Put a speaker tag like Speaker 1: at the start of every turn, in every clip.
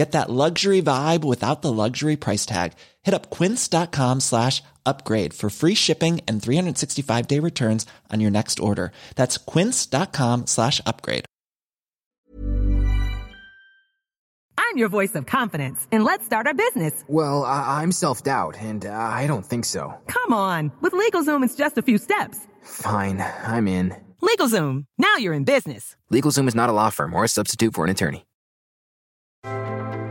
Speaker 1: Get that luxury vibe without the luxury price tag. Hit up quince.com slash upgrade for free shipping and 365 day returns on your next order. That's quince.com slash upgrade.
Speaker 2: I'm your voice of confidence, and let's start our business.
Speaker 3: Well, I- I'm self doubt, and uh, I don't think so.
Speaker 2: Come on, with LegalZoom, it's just a few steps.
Speaker 3: Fine, I'm in.
Speaker 2: LegalZoom, now you're in business.
Speaker 3: LegalZoom is not a law firm or a substitute for an attorney.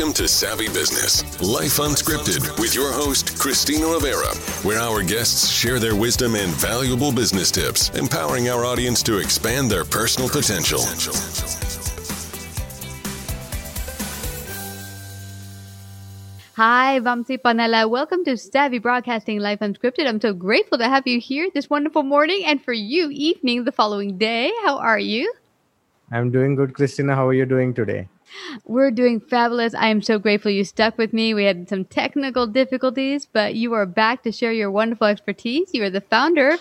Speaker 4: Welcome to Savvy Business, Life Unscripted, with your host, Christina Rivera, where our guests share their wisdom and valuable business tips, empowering our audience to expand their personal potential.
Speaker 5: Hi, Vamsi Pannala. Welcome to Savvy Broadcasting Life Unscripted. I'm so grateful to have you here this wonderful morning and for you evening the following day. How are you?
Speaker 6: I'm doing good, Christina. How are you doing today?
Speaker 5: We're doing fabulous. I am so grateful you stuck with me. We had some technical difficulties, but you are back to share your wonderful expertise. You are the founder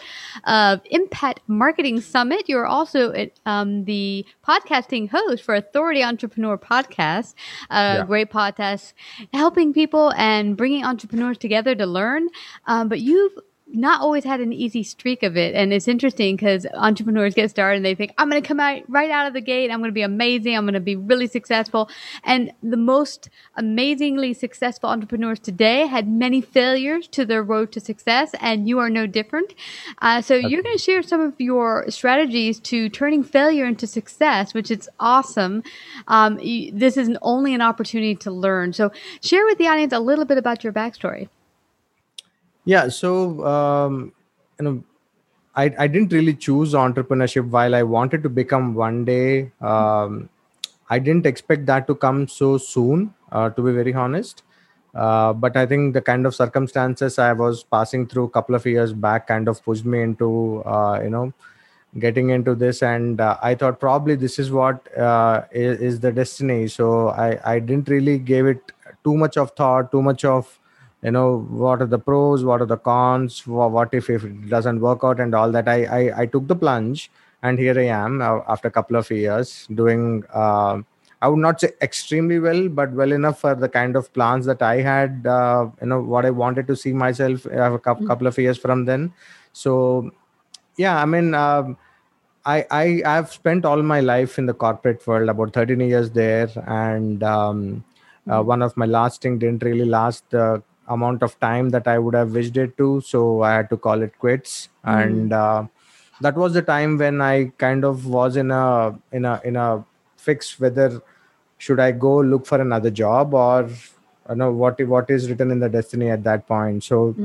Speaker 5: of Impact Marketing Summit. You are also um, the podcasting host for Authority Entrepreneur Podcast, a
Speaker 6: Yeah.
Speaker 5: great podcast helping people and bringing entrepreneurs together to learn. Um, but you've not always had an easy streak of it. And it's interesting because entrepreneurs get started and they think, I'm going to come out right out of the gate. I'm going to be amazing. I'm going to be really successful. And the most amazingly successful entrepreneurs today had many failures to their road to success. And you are no different. Uh, so you're going to share some of your strategies to turning failure into success, which is awesome. Um, you, this is only an opportunity to learn. So share with the audience a little bit about your backstory.
Speaker 6: Yeah, so um, you know, I I didn't really choose entrepreneurship while I wanted to become one day. Um, I didn't expect that to come so soon, uh, to be very honest. Uh, but I think the kind of circumstances I was passing through a couple of years back kind of pushed me into uh, you know getting into this, and uh, I thought probably this is what uh, is, is the destiny. So I I didn't really give it too much of thought, too much of you know what are the pros what are the cons what if, if it doesn't work out and all that. I i, I took the plunge and here i am uh, after a couple of years doing uh, i would not say extremely well but well enough for the kind of plans that i had uh, you know what i wanted to see myself uh, a cou- couple of years from then. So yeah i mean um, I, I I've spent all my life in the corporate world, about 13 years there, and um, uh, one of my last thing didn't really last the amount of time that I would have wished it to, so I had to call it quits. And uh, that was the time when I kind of was in a in a in a fix whether should I go look for another job or you know what what is written in the destiny at that point. So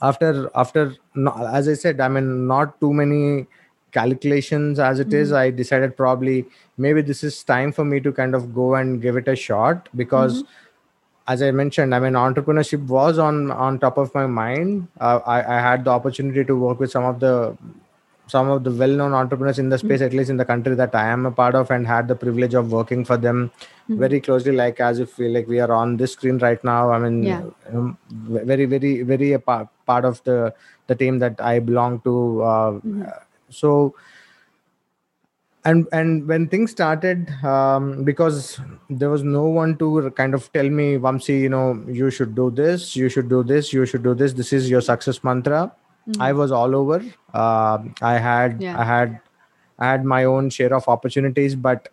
Speaker 6: after after no, as i said i mean not too many calculations as it is
Speaker 5: Mhm.
Speaker 6: i decided probably maybe this is time for me to kind of go and give it a shot because as i mentioned i mean entrepreneurship was on on top of my mind uh, I, I had the opportunity to work with some of the some of the well-known entrepreneurs in the space at least in the country that i am a part of and had the privilege of working for them
Speaker 5: Mhm.
Speaker 6: very closely like as if we like we are on this screen right now i mean
Speaker 5: Yeah.
Speaker 6: um, very very very a part, part of the the team that i belong to uh,
Speaker 5: Mhm.
Speaker 6: so and and when things started um, because there was no one to kind of tell me vamsi you know you should do this you should do this you should do this this is your success mantra
Speaker 5: Mhm.
Speaker 6: i was all over uh, i had
Speaker 5: Yeah.
Speaker 6: i had i had my own share of opportunities but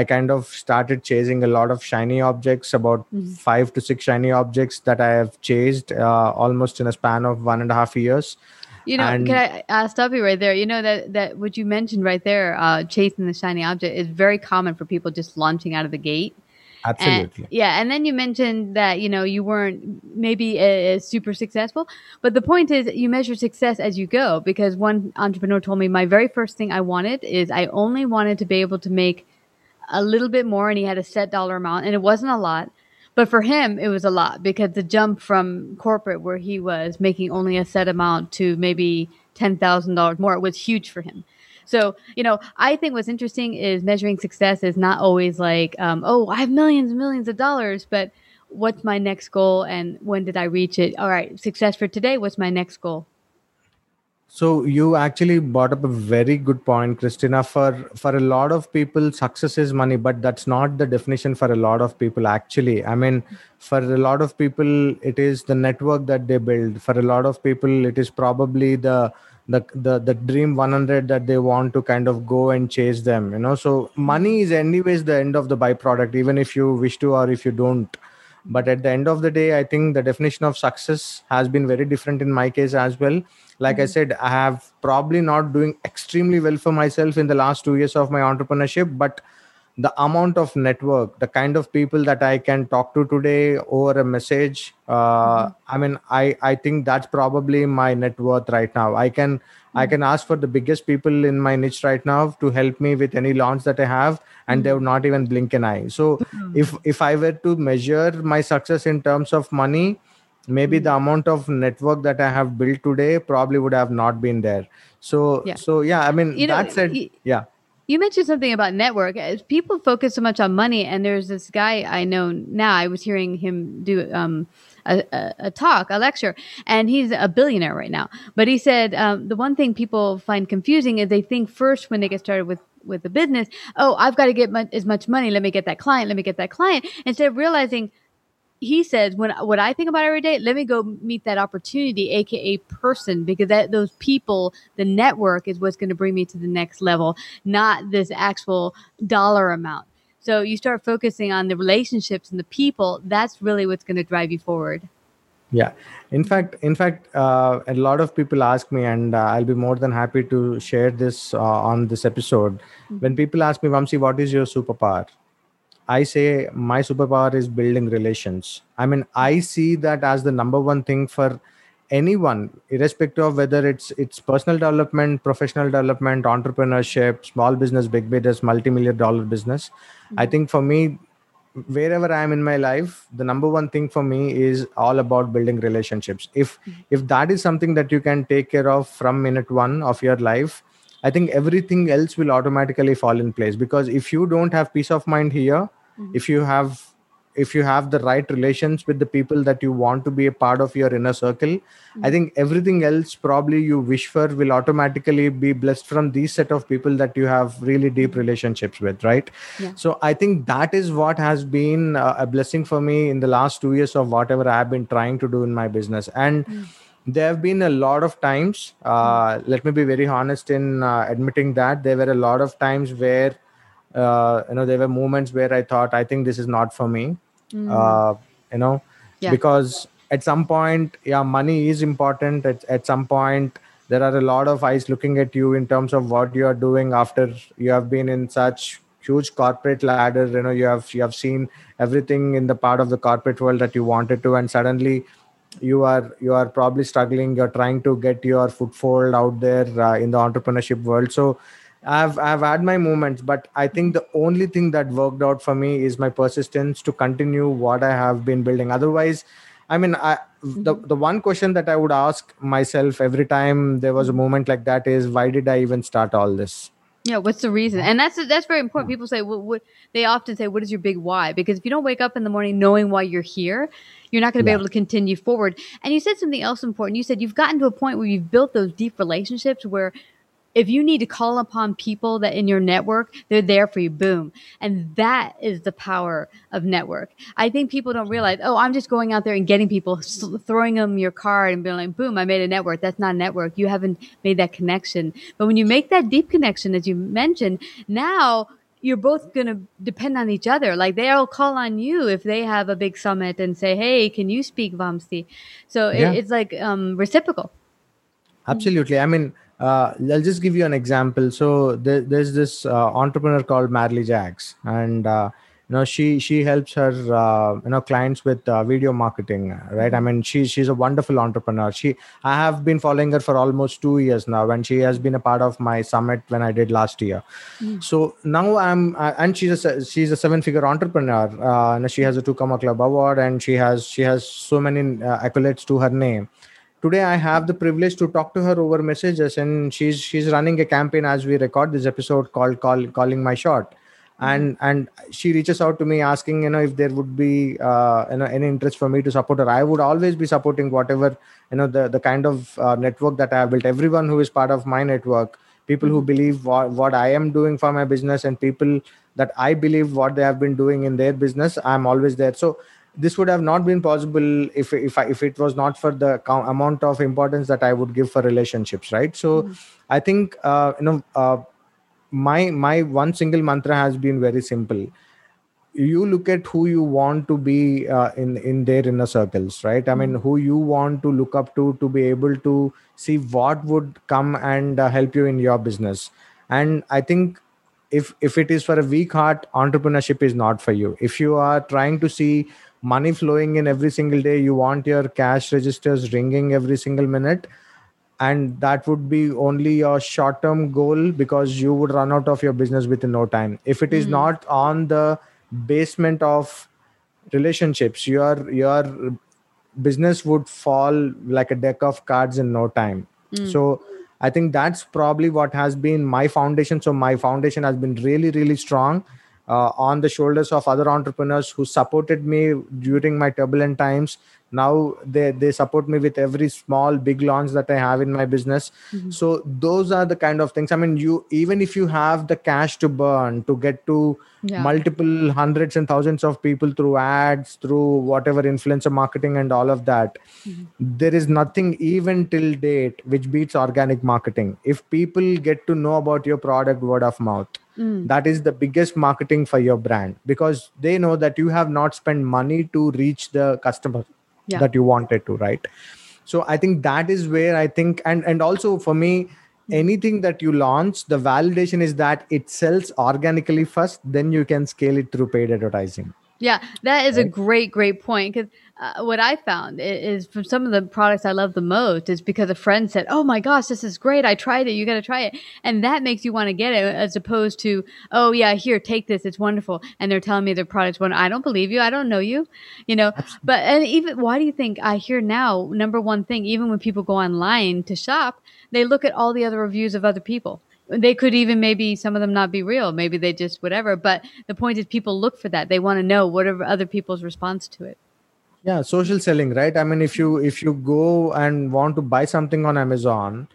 Speaker 6: i kind of started chasing a lot of shiny objects about
Speaker 5: Mhm.
Speaker 6: five to six shiny objects that i have chased uh, almost in a span of one and a half years
Speaker 5: You know,
Speaker 6: And-
Speaker 5: can I uh, stop you right there? You know that that what you mentioned right there, uh, chasing the shiny object, is very common for people just launching out of the gate. And-
Speaker 6: absolutely
Speaker 5: yeah, and then you mentioned that you know you weren't maybe uh, super successful, but the point is you measure success as you go. Because one entrepreneur told me my very first thing I wanted is I only wanted to be able to make a little bit more, and he had a set dollar amount, and it wasn't a lot. But for him, it was a lot because the jump from corporate, where he was making only a set amount, to maybe ten thousand dollars more, was huge for him. So, you know, I think what's interesting is measuring success is not always like, um, oh, I have millions and millions of dollars, but what's my next goal and when did I reach it? All right, success for today. What's my next goal?
Speaker 6: So you actually brought up a very good point, Christina. For for a lot of people, success is money, but that's not the definition for a lot of people. Actually, I mean, for a lot of people, it is the network that they build. For a lot of people, it is probably the the the, the dream 100 that they want to kind of go and chase them. You know, so money is anyways the end of the byproduct, even if you wish to or if you don't but at the end of the day i think the definition of success has been very different in my case as well. Like i mm-hmm. said i have probably not doing extremely well for myself in the last 2 years of my entrepreneurship but the amount of network the kind of people that i can talk to today over a message uh, mm-hmm. i mean i i think that's probably my net worth right now. I can i mm-hmm. can ask for the biggest people in my niche right now to help me with any launch that i have and they mm-hmm. would not even blink an eye. So if if i were to measure my success in terms of money maybe the amount of network that i have built today probably would have not been there. So
Speaker 5: Yeah.
Speaker 6: so yeah i mean
Speaker 5: You know,
Speaker 6: that said
Speaker 5: y-
Speaker 6: yeah
Speaker 5: You mentioned something about network. People focus so much on money, and there's this guy I know now. I was hearing him do um, a, a, a talk, a lecture, and he's a billionaire right now. But he said um, the one thing people find confusing is they think first when they get started with with the business, oh, I've got to get mu- as much money. Let me get that client. Let me get that client. Instead of realizing he says when what I think about every day, let me go meet that opportunity, aka person, because that those people, the network is what's going to bring me to the next level, not this actual dollar amount. So you start focusing on the relationships and the people. That's really what's going to drive you forward.
Speaker 6: yeah in fact in fact uh, a lot of people ask me and uh, i'll be more than happy to share this uh, on this episode when people ask me vamsi what is your superpower i say my superpower is building relations. I mean i see that as the number one thing for anyone irrespective of whether it's it's personal development professional development entrepreneurship small business big business multi-million dollar business. I mm-hmm. think for me wherever i am in my life the number one thing for me is all about building relationships. If mm-hmm. if that is something that you can take care of from minute one of your life i think everything else will automatically fall in place because if you don't have peace of mind here mm-hmm. if you have if you have the right relations with the people that you want to be a part of your inner circle i mm-hmm. think everything else probably you wish for will automatically be blessed from these set of people that you have really deep mm-hmm. relationships with right?
Speaker 5: Yeah.
Speaker 6: so i think that is what has been uh, a blessing for me in the last 2 years of whatever i have been trying to do in my business. And mm. There have been a lot of times uh, let me be very honest in uh, admitting that. There were a lot of times where uh, you know there were moments where i thought i think this is not for me. Uh, you know
Speaker 5: Yeah.
Speaker 6: because at some point yeah money is important. At, at some point there are a lot of eyes looking at you in terms of what you are doing after you have been in such huge corporate ladder. You know you have you have seen everything in the part of the corporate world that you wanted to and suddenly you are you are probably struggling. You're trying to get your foothold out there uh, in the entrepreneurship world. So i've i've had my moments but i think the only thing that worked out for me is my persistence to continue what i have been building. Otherwise i mean i the,
Speaker 5: Mm-hmm.
Speaker 6: the one question that i would ask myself every time there was a moment like that is why did i even start all this
Speaker 5: Yeah, what's the reason? And that's that's very important. People say, what, what they often say, what is your big why? Because if you don't wake up in the morning knowing why you're here, you're not going to be able to continue forward. And you said something else important. You said you've gotten to a point where you've built those deep relationships where if you need to call upon people that in your network, they're there for you. Boom. And that is the power of network. I think people don't realize, oh, I'm just going out there and getting people, throwing them your card and being like, boom, I made a network. That's not a network. You haven't made that connection. But when you make that deep connection, as you mentioned, now you're both going to depend on each other. Like they'll call on you if they have a big summit and say, hey, can you speak Vamsi? So it,
Speaker 6: Yeah.
Speaker 5: it's like um, reciprocal.
Speaker 6: Absolutely. I mean, uh, I'll just give you an example. So there, there's this uh, entrepreneur called Marley Jaxx, and uh, you know she she helps her uh, you know clients with uh, video marketing, right? I mean, she's she's a wonderful entrepreneur. She I have been following her for almost two years now, and she has been a part of my summit when I did last year. So now I'm, uh, and she's a she's a seven figure entrepreneur. Uh, and she has a two comma club award, and she has she has so many uh, accolades to her name today i have the privilege to talk to her over messages and she's she's running a campaign as we record this episode called call calling my shot. And and she reaches out to me asking you know if there would be uh, you know any interest for me to support her. I would always be supporting whatever you know the the kind of uh, network that i have built. Everyone who is part of my network people who believe what, what i am doing for my business and people that i believe what they have been doing in their business i'm always there. So this would have not been possible if if I, if it was not for the amount of importance that I would give for relationships, right? So, I think uh, you know uh, my my one single mantra has been very simple. You look at who you want to be uh, in in their inner circles, right? I mean, who you want to look up to to be able to see what would come and uh, help you in your business. And I think if if it is for a weak heart entrepreneurship is not for you if you are trying to see money flowing in every single day. You want your cash registers ringing every single minute. And that would be only your short term goal because you would run out of your business within no time. If it is hmm. not on the basement of relationships your your business would fall like a deck of cards in no time. Hmm. So i think that's probably what has been my foundation. So my foundation has been really really strong uh, on the shoulders of other entrepreneurs who supported me during my turbulent times. Now they they support me with every small big launch that i have in my business. So those are the kind of things. I mean you even if you have the cash to burn to get to
Speaker 5: Yeah.
Speaker 6: multiple hundreds and thousands of people through ads through whatever influencer marketing and all of that there is nothing even till date which beats organic marketing. If people get to know about your product word of mouth Hmm. that is the biggest marketing for your brand because they know that you have not spent money to reach the customer
Speaker 5: Yeah.
Speaker 6: that you wanted to right so i think that is where i think and and also for me anything that you launch the validation is that it sells organically first then you can scale it through paid advertising
Speaker 5: Yeah, that is a great, great point. Because uh, what I found is from some of the products I love the most is because a friend said, "Oh my gosh, this is great! I tried it. You got to try it," and that makes you want to get it, as opposed to, "Oh yeah, here, take this. It's wonderful," and they're telling me their product's one. I don't believe you. I don't know you, you know. But and even why do you think I hear now? Number one thing, even when people go online to shop, they look at all the other reviews of other people they could even maybe some of them not be real maybe they just whatever but the point is people look for that they want to know what are other people's response to it
Speaker 6: yeah social selling right? I mean if you if you go and want to buy something on amazon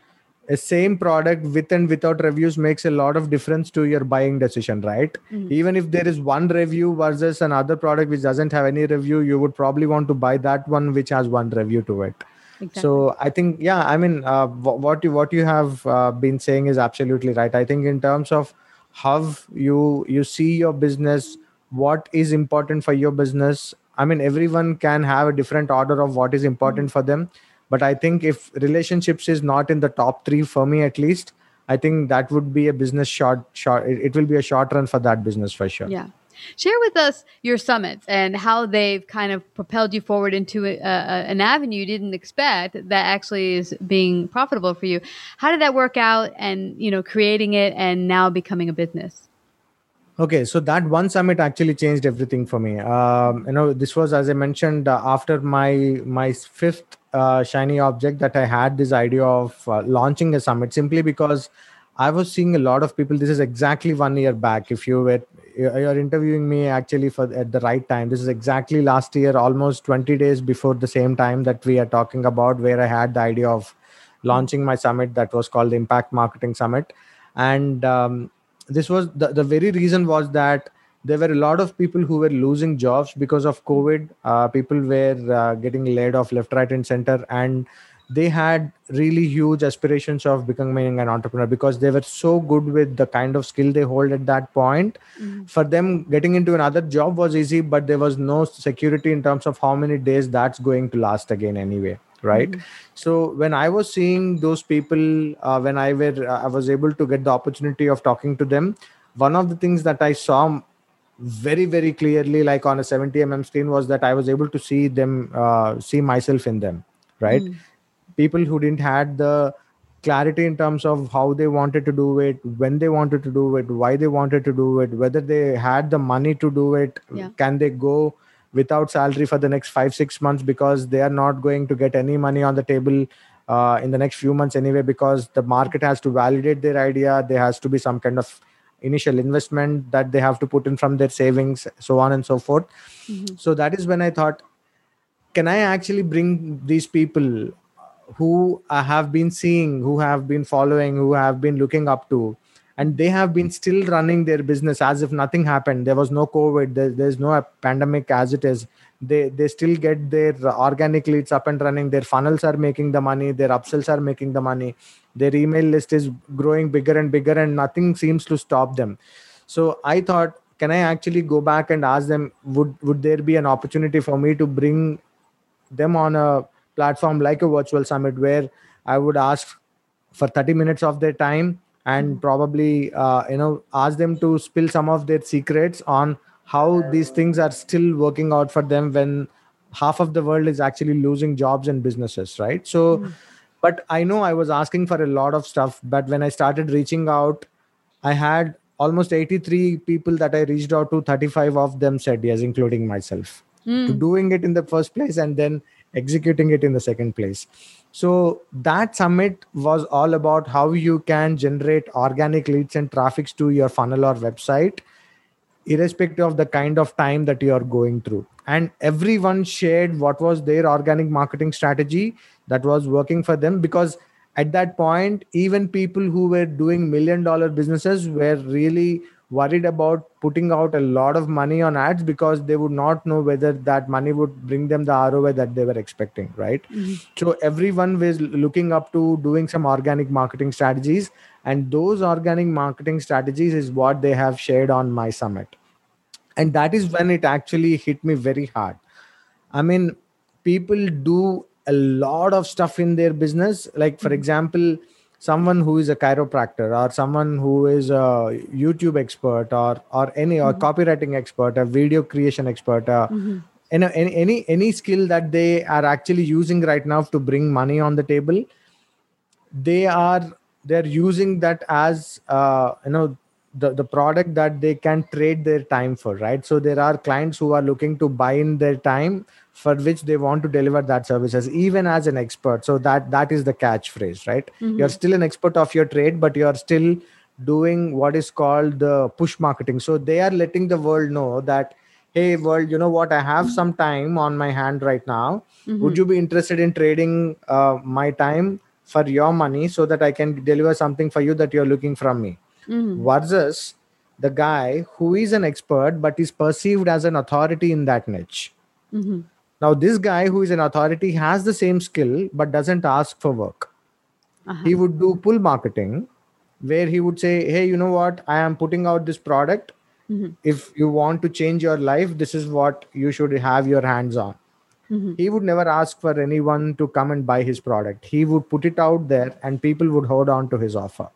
Speaker 6: a same product with and without reviews makes a lot of difference to your buying decision right? Even if there is one review versus another product which doesn't have any review you would probably want to buy that one which has one review to it.
Speaker 5: Exactly.
Speaker 6: so i think yeah i mean uh, wh- what you what you have uh, been saying is absolutely right. I think in terms of how you you see your business what is important for your business i mean everyone can have a different order of what is important hmm. for them but i think if relationships is not in the top 3 for me at least i think that would be a business short short it, it will be a short run for that business for sure
Speaker 5: yeah Share with us your summits and how they've kind of propelled you forward into a, a, an avenue you didn't expect that actually is being profitable for you. How did that work out and, you know, creating it and now becoming a business?
Speaker 6: Okay, so that one summit actually changed everything for me. Um, you know, this was as I mentioned uh, after my my fifth uh, shiny object that I had this idea of uh, launching a summit simply because I was seeing a lot of people. This is exactly one year back. If you were you're interviewing me actually for at the right time. This is exactly last year, almost 20 days before the same time that we are talking about, where I had the idea of launching my summit that was called the Impact Marketing Summit, and um, this was the, the very reason was that there were a lot of people who were losing jobs because of covid. Uh, people were uh, getting laid off left right and center and they had really huge aspirations of becoming an entrepreneur because they were so good with the kind of skill they hold at that point. Mm-hmm. for them getting into another job was easy but there was no security in terms of how many days that's going to last again anyway right mm-hmm. so when i was seeing those people uh, when i were uh, i was able to get the opportunity of talking to them one of the things that i saw very very clearly like on a 70 mm screen was that i was able to see them uh, see myself in them right mm. people who didn't had the clarity in terms of how they wanted to do it when they wanted to do it why they wanted to do it whether they had the money to do it yeah. can they go without salary for the next 5 6 months because they are not going to get any money on the table uh, in the next few months anyway because the market has to validate their idea there has to be some kind of initial investment that they have to put in from their savings so on and so forth mm-hmm. so that is when i thought can i actually bring these people who i have been seeing who have been following who have been looking up to and they have been still running their business as if nothing happened. There was no covid. There, there's no pandemic as it is. They they still get their organic leads up and running. Their funnels are making the money. Their upsells are making the money. Their email list is growing bigger and bigger and nothing seems to stop them. So i thought can i actually go back and ask them would would there be an opportunity for me to bring them on a platform like a virtual summit where i would ask for 30 minutes of their time and probably uh, you know ask them to spill some of their secrets on how these things are still working out for them when half of the world is actually losing jobs and businesses right so mm. but i know i was asking for a lot of stuff but when i started reaching out i had almost 83 people that i reached out to 35 of them said yes including myself mm. to doing it in the first place and then executing it in the second place so that summit was all about how you can generate organic leads and traffics to your funnel or website irrespective of the kind of time that you are going through. And everyone shared what was their organic marketing strategy that was working for them because at that point even people who were doing million dollar businesses were really worried about putting out a lot of money on ads because they would not know whether that money would bring them the ROI that they were expecting, right? Mm-hmm. So everyone was looking up to doing some organic marketing strategies, and those organic marketing strategies is what they have shared on my summit. And that is when it actually hit me very hard. I mean, people do a lot of stuff in their business. Like, for mm-hmm. example, someone who is a chiropractor or someone who is a youtube expert or or any or mm-hmm. copywriting expert a video creation expert uh, mm-hmm. any, any any skill that they are actually using right now to bring money on the table they are they're using that as uh, you know the, the product that they can trade their time for right so there are clients who are looking to buy in their time for which they want to deliver that services even as an expert so that that is the catchphrase right mm-hmm. you're still an expert of your trade but you're still doing what is called the push marketing so they are letting the world know that hey world you know what i have some time on my hand right now mm-hmm. would you be interested in trading uh, my time for your money so that i can deliver something for you that you're looking from me mm-hmm. versus the guy who is an expert but is perceived as an authority in that niche. Mm-hmm. Now, this guy who is an authority has the same skill but doesn't ask for work. Uh-huh. He would do pull marketing where he would say, Hey, you know what? I am putting out this product. Mm-hmm. If you want to change your life, this is what you should have your hands on. Mm-hmm. He would never ask for anyone to come and buy his product. He would put it out there and people would hold on to his offer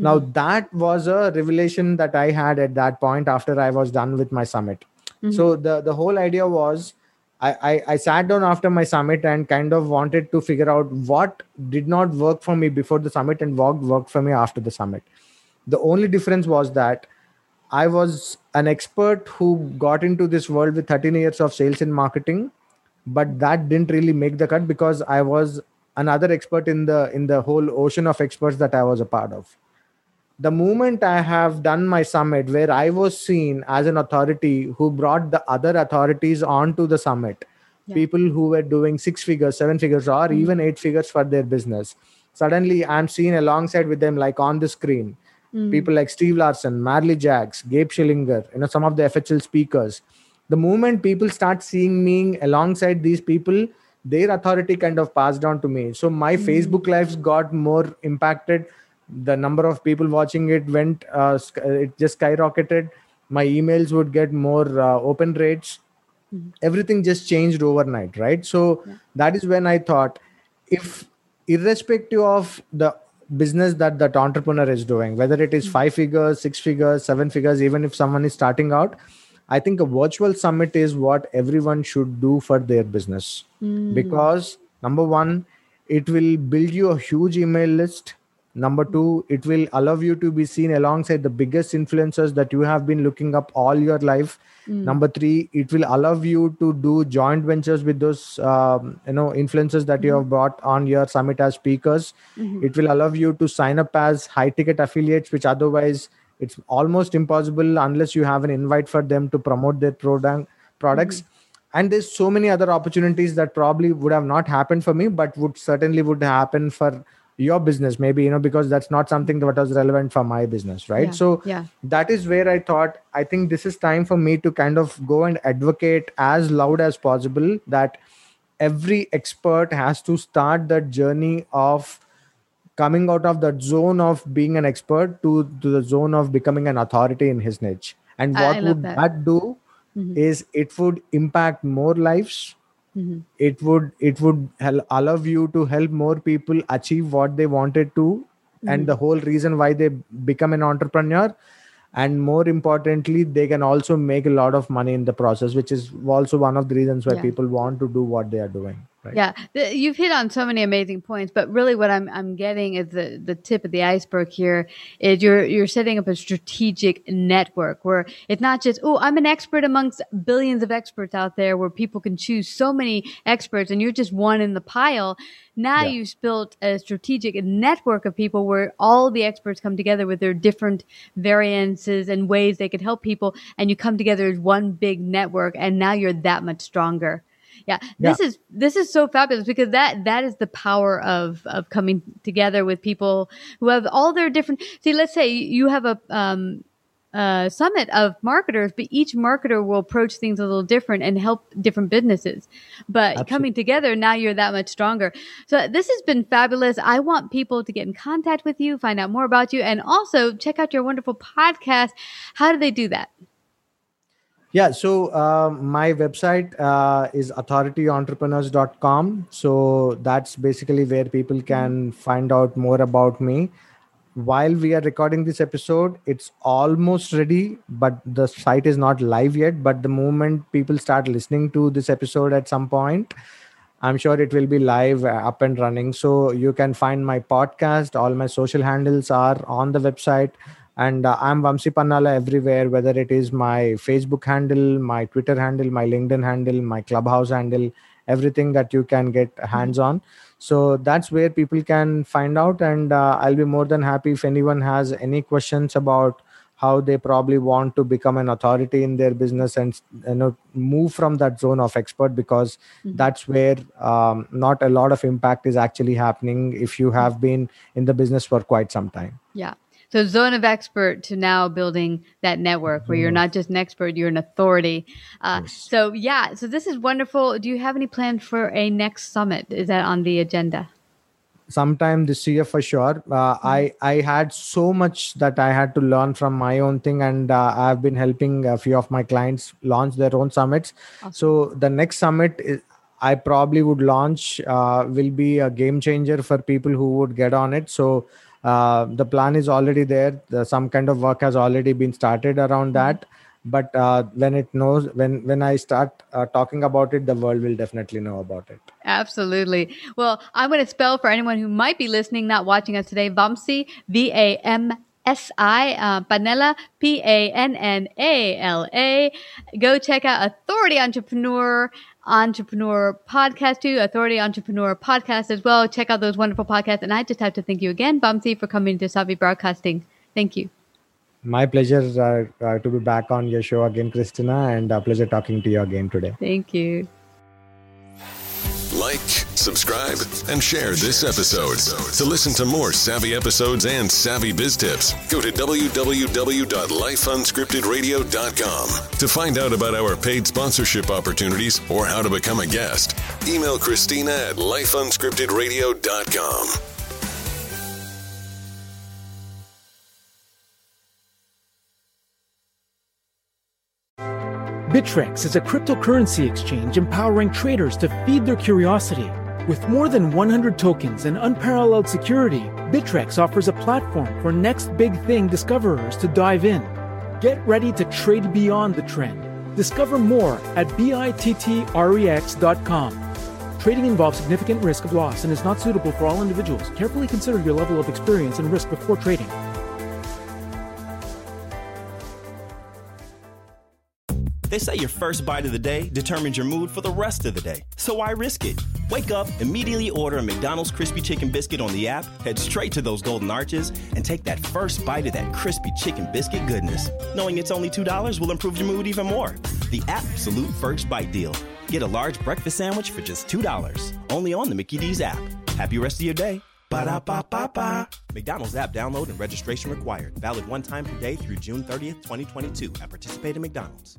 Speaker 6: now that was a revelation that i had at that point after i was done with my summit so the the whole idea was I, I i sat down after my summit and kind of wanted to figure out what did not work for me before the summit and what worked for me after the summit. The only difference was that i was an expert who got into this world with 13 years of sales and marketing but that didn't really make the cut because i was another expert in the in the whole ocean of experts that i was a part of the moment i have done my summit where i was seen as an authority who brought the other authorities onto the summit
Speaker 5: Yeah.
Speaker 6: people who were doing six figures seven figures or
Speaker 5: Mm.
Speaker 6: even eight figures for their business suddenly i'm seen alongside with them like on the screen
Speaker 5: Mm.
Speaker 6: people like Steve Larsen Marley Jaxx gabe schillinger you know some of the fhl speakers the moment people start seeing me alongside these people their authority kind of passed on to me so my facebook lives got more impacted the number of people watching it went uh, it just skyrocketed. My emails would get more uh, open rates. Everything just changed overnight right? So that is when i thought if irrespective of the business that that entrepreneur is doing whether it is five figures six figures seven figures even if someone is starting out i think a virtual summit is what everyone should do for their business. Because number one it will build you a huge email list number two it will allow you to be seen alongside the biggest influencers that you have been looking up all your life. Hmm. Number three it will allow you to do joint ventures with those um, you know influencers that you hmm. have brought on your summit as speakers. Hmm. It will allow you to sign up as high ticket affiliates which otherwise it's almost impossible unless you have an invite for them to promote their product products. And there's so many other opportunities that probably would have not happened for me but would certainly would happen for your business maybe you know because that's not something that was relevant for my business right
Speaker 5: Yeah,
Speaker 6: so
Speaker 5: yeah.
Speaker 6: that is where i thought i think this is time for me to kind of go and advocate as loud as possible that every expert has to start that journey of coming out of that zone of being an expert to, to the zone of becoming an authority in his niche and what would
Speaker 5: that.
Speaker 6: that, do mm-hmm. is it would impact more lives
Speaker 5: Mm-hmm.
Speaker 6: it would it would help, allow you to help more people achieve what they wanted to and the whole reason why they become an entrepreneur and more importantly they can also make a lot of money in the process which is also one of the reasons why
Speaker 5: Yeah.
Speaker 6: people want to do what they are doing right
Speaker 5: Yeah, th- you've hit on so many amazing points, but really, what I'm I'm getting is the the tip of the iceberg here is you're you're setting up a strategic network where it's not just oh I'm an expert amongst billions of experts out there where people can choose so many experts and you're just one in the pile. Now
Speaker 6: Yeah.
Speaker 5: you've built a strategic network of people where all the experts come together with their different variances and ways they could help people, and you come together as one big network, and now you're that much stronger. Yeah, this is this is so fabulous because that that is the power of of coming together with people who have all their different. See, let's say you have a um, uh, summit of marketers, but each marketer will approach things a little different and help different businesses. But coming together, now you're that much stronger. So this has been fabulous. I want people to get in contact with you, find out more about you, and also check out your wonderful podcast. How do they do that?
Speaker 6: Yeah, so um, my website uh, is authorityentrepreneurs.com. So that's basically where people can find out more about me. While we are recording this episode, it's almost ready, but the site is not live yet. But the moment people start listening to this episode at some point, I'm sure it will be live, uh, up and running. So you can find my podcast. All my social handles are on the website. And uh, I'm Vamsi Pannala everywhere, whether it is my Facebook handle, my Twitter handle, my LinkedIn handle, my Clubhouse handle, everything that you can get hands on. So that's where people can find out. And uh, I'll be more than happy if anyone has any questions about how they probably want to become an authority in their business and you know move from that zone of expert because that's where um, not a lot of impact is actually happening if you have been in the business for quite some time
Speaker 5: Yeah. So zone of expert to now building that network where you're not just an expert, you're an authority. Uh, So yeah, so this is wonderful. Do you have any plans for a next summit? Is that on the agenda?
Speaker 6: sometime this year for sure uh, i i had so much that i had to learn from my own thing and uh, i've been helping a few of my clients launch their own summits so the next summit is, i probably would launch uh, will be a game changer for people who would get on it so uh, the plan is already there the, some kind of work has already been started around that but uh, when it knows when when i start uh, talking about it the world will definitely know about it
Speaker 5: Absolutely. Well, I'm going to spell for anyone who might be listening, not watching us today, Vamsi, V A M S I, uh, Pannala, P A N N A L A. Go check out Authority Entrepreneur, Entrepreneur Podcast too, Authority Entrepreneur Podcast as well. Check out those wonderful podcasts. And I just have to thank you again, Vamsi, for coming to Savvy Broadcasting. Thank you.
Speaker 6: My pleasure uh, uh, to be back on your show again, Christina, and a pleasure talking to you again today.
Speaker 5: Thank you.
Speaker 4: Like, subscribe, and share this episode. To listen to more savvy episodes and savvy biz tips, go to www.lifeunscriptedradio.com. To find out about our paid sponsorship opportunities or how to become a guest, email Christina at lifeunscriptedradio.com.
Speaker 7: Bittrex is a cryptocurrency exchange empowering traders to feed their curiosity. With more than 100 tokens and unparalleled security, Bittrex offers a platform for next big thing discoverers to dive in. Get ready to trade beyond the trend. Discover more at bittrex.com. Trading involves significant risk of loss and is not suitable for all individuals. Carefully consider your level of experience and risk before trading.
Speaker 8: They say your first bite of the day determines your mood for the rest of the day. So why risk it? Wake up, immediately order a McDonald's crispy chicken biscuit on the app, head straight to those golden arches, and take that first bite of that crispy chicken biscuit goodness. Knowing it's only $2 will improve your mood even more. The absolute first bite deal. Get a large breakfast sandwich for just $2. Only on the Mickey D's app. Happy rest of your day. Ba-da-ba-ba-ba. McDonald's app download and registration required. Valid one time per day through June 30th, 2022 at participating McDonald's.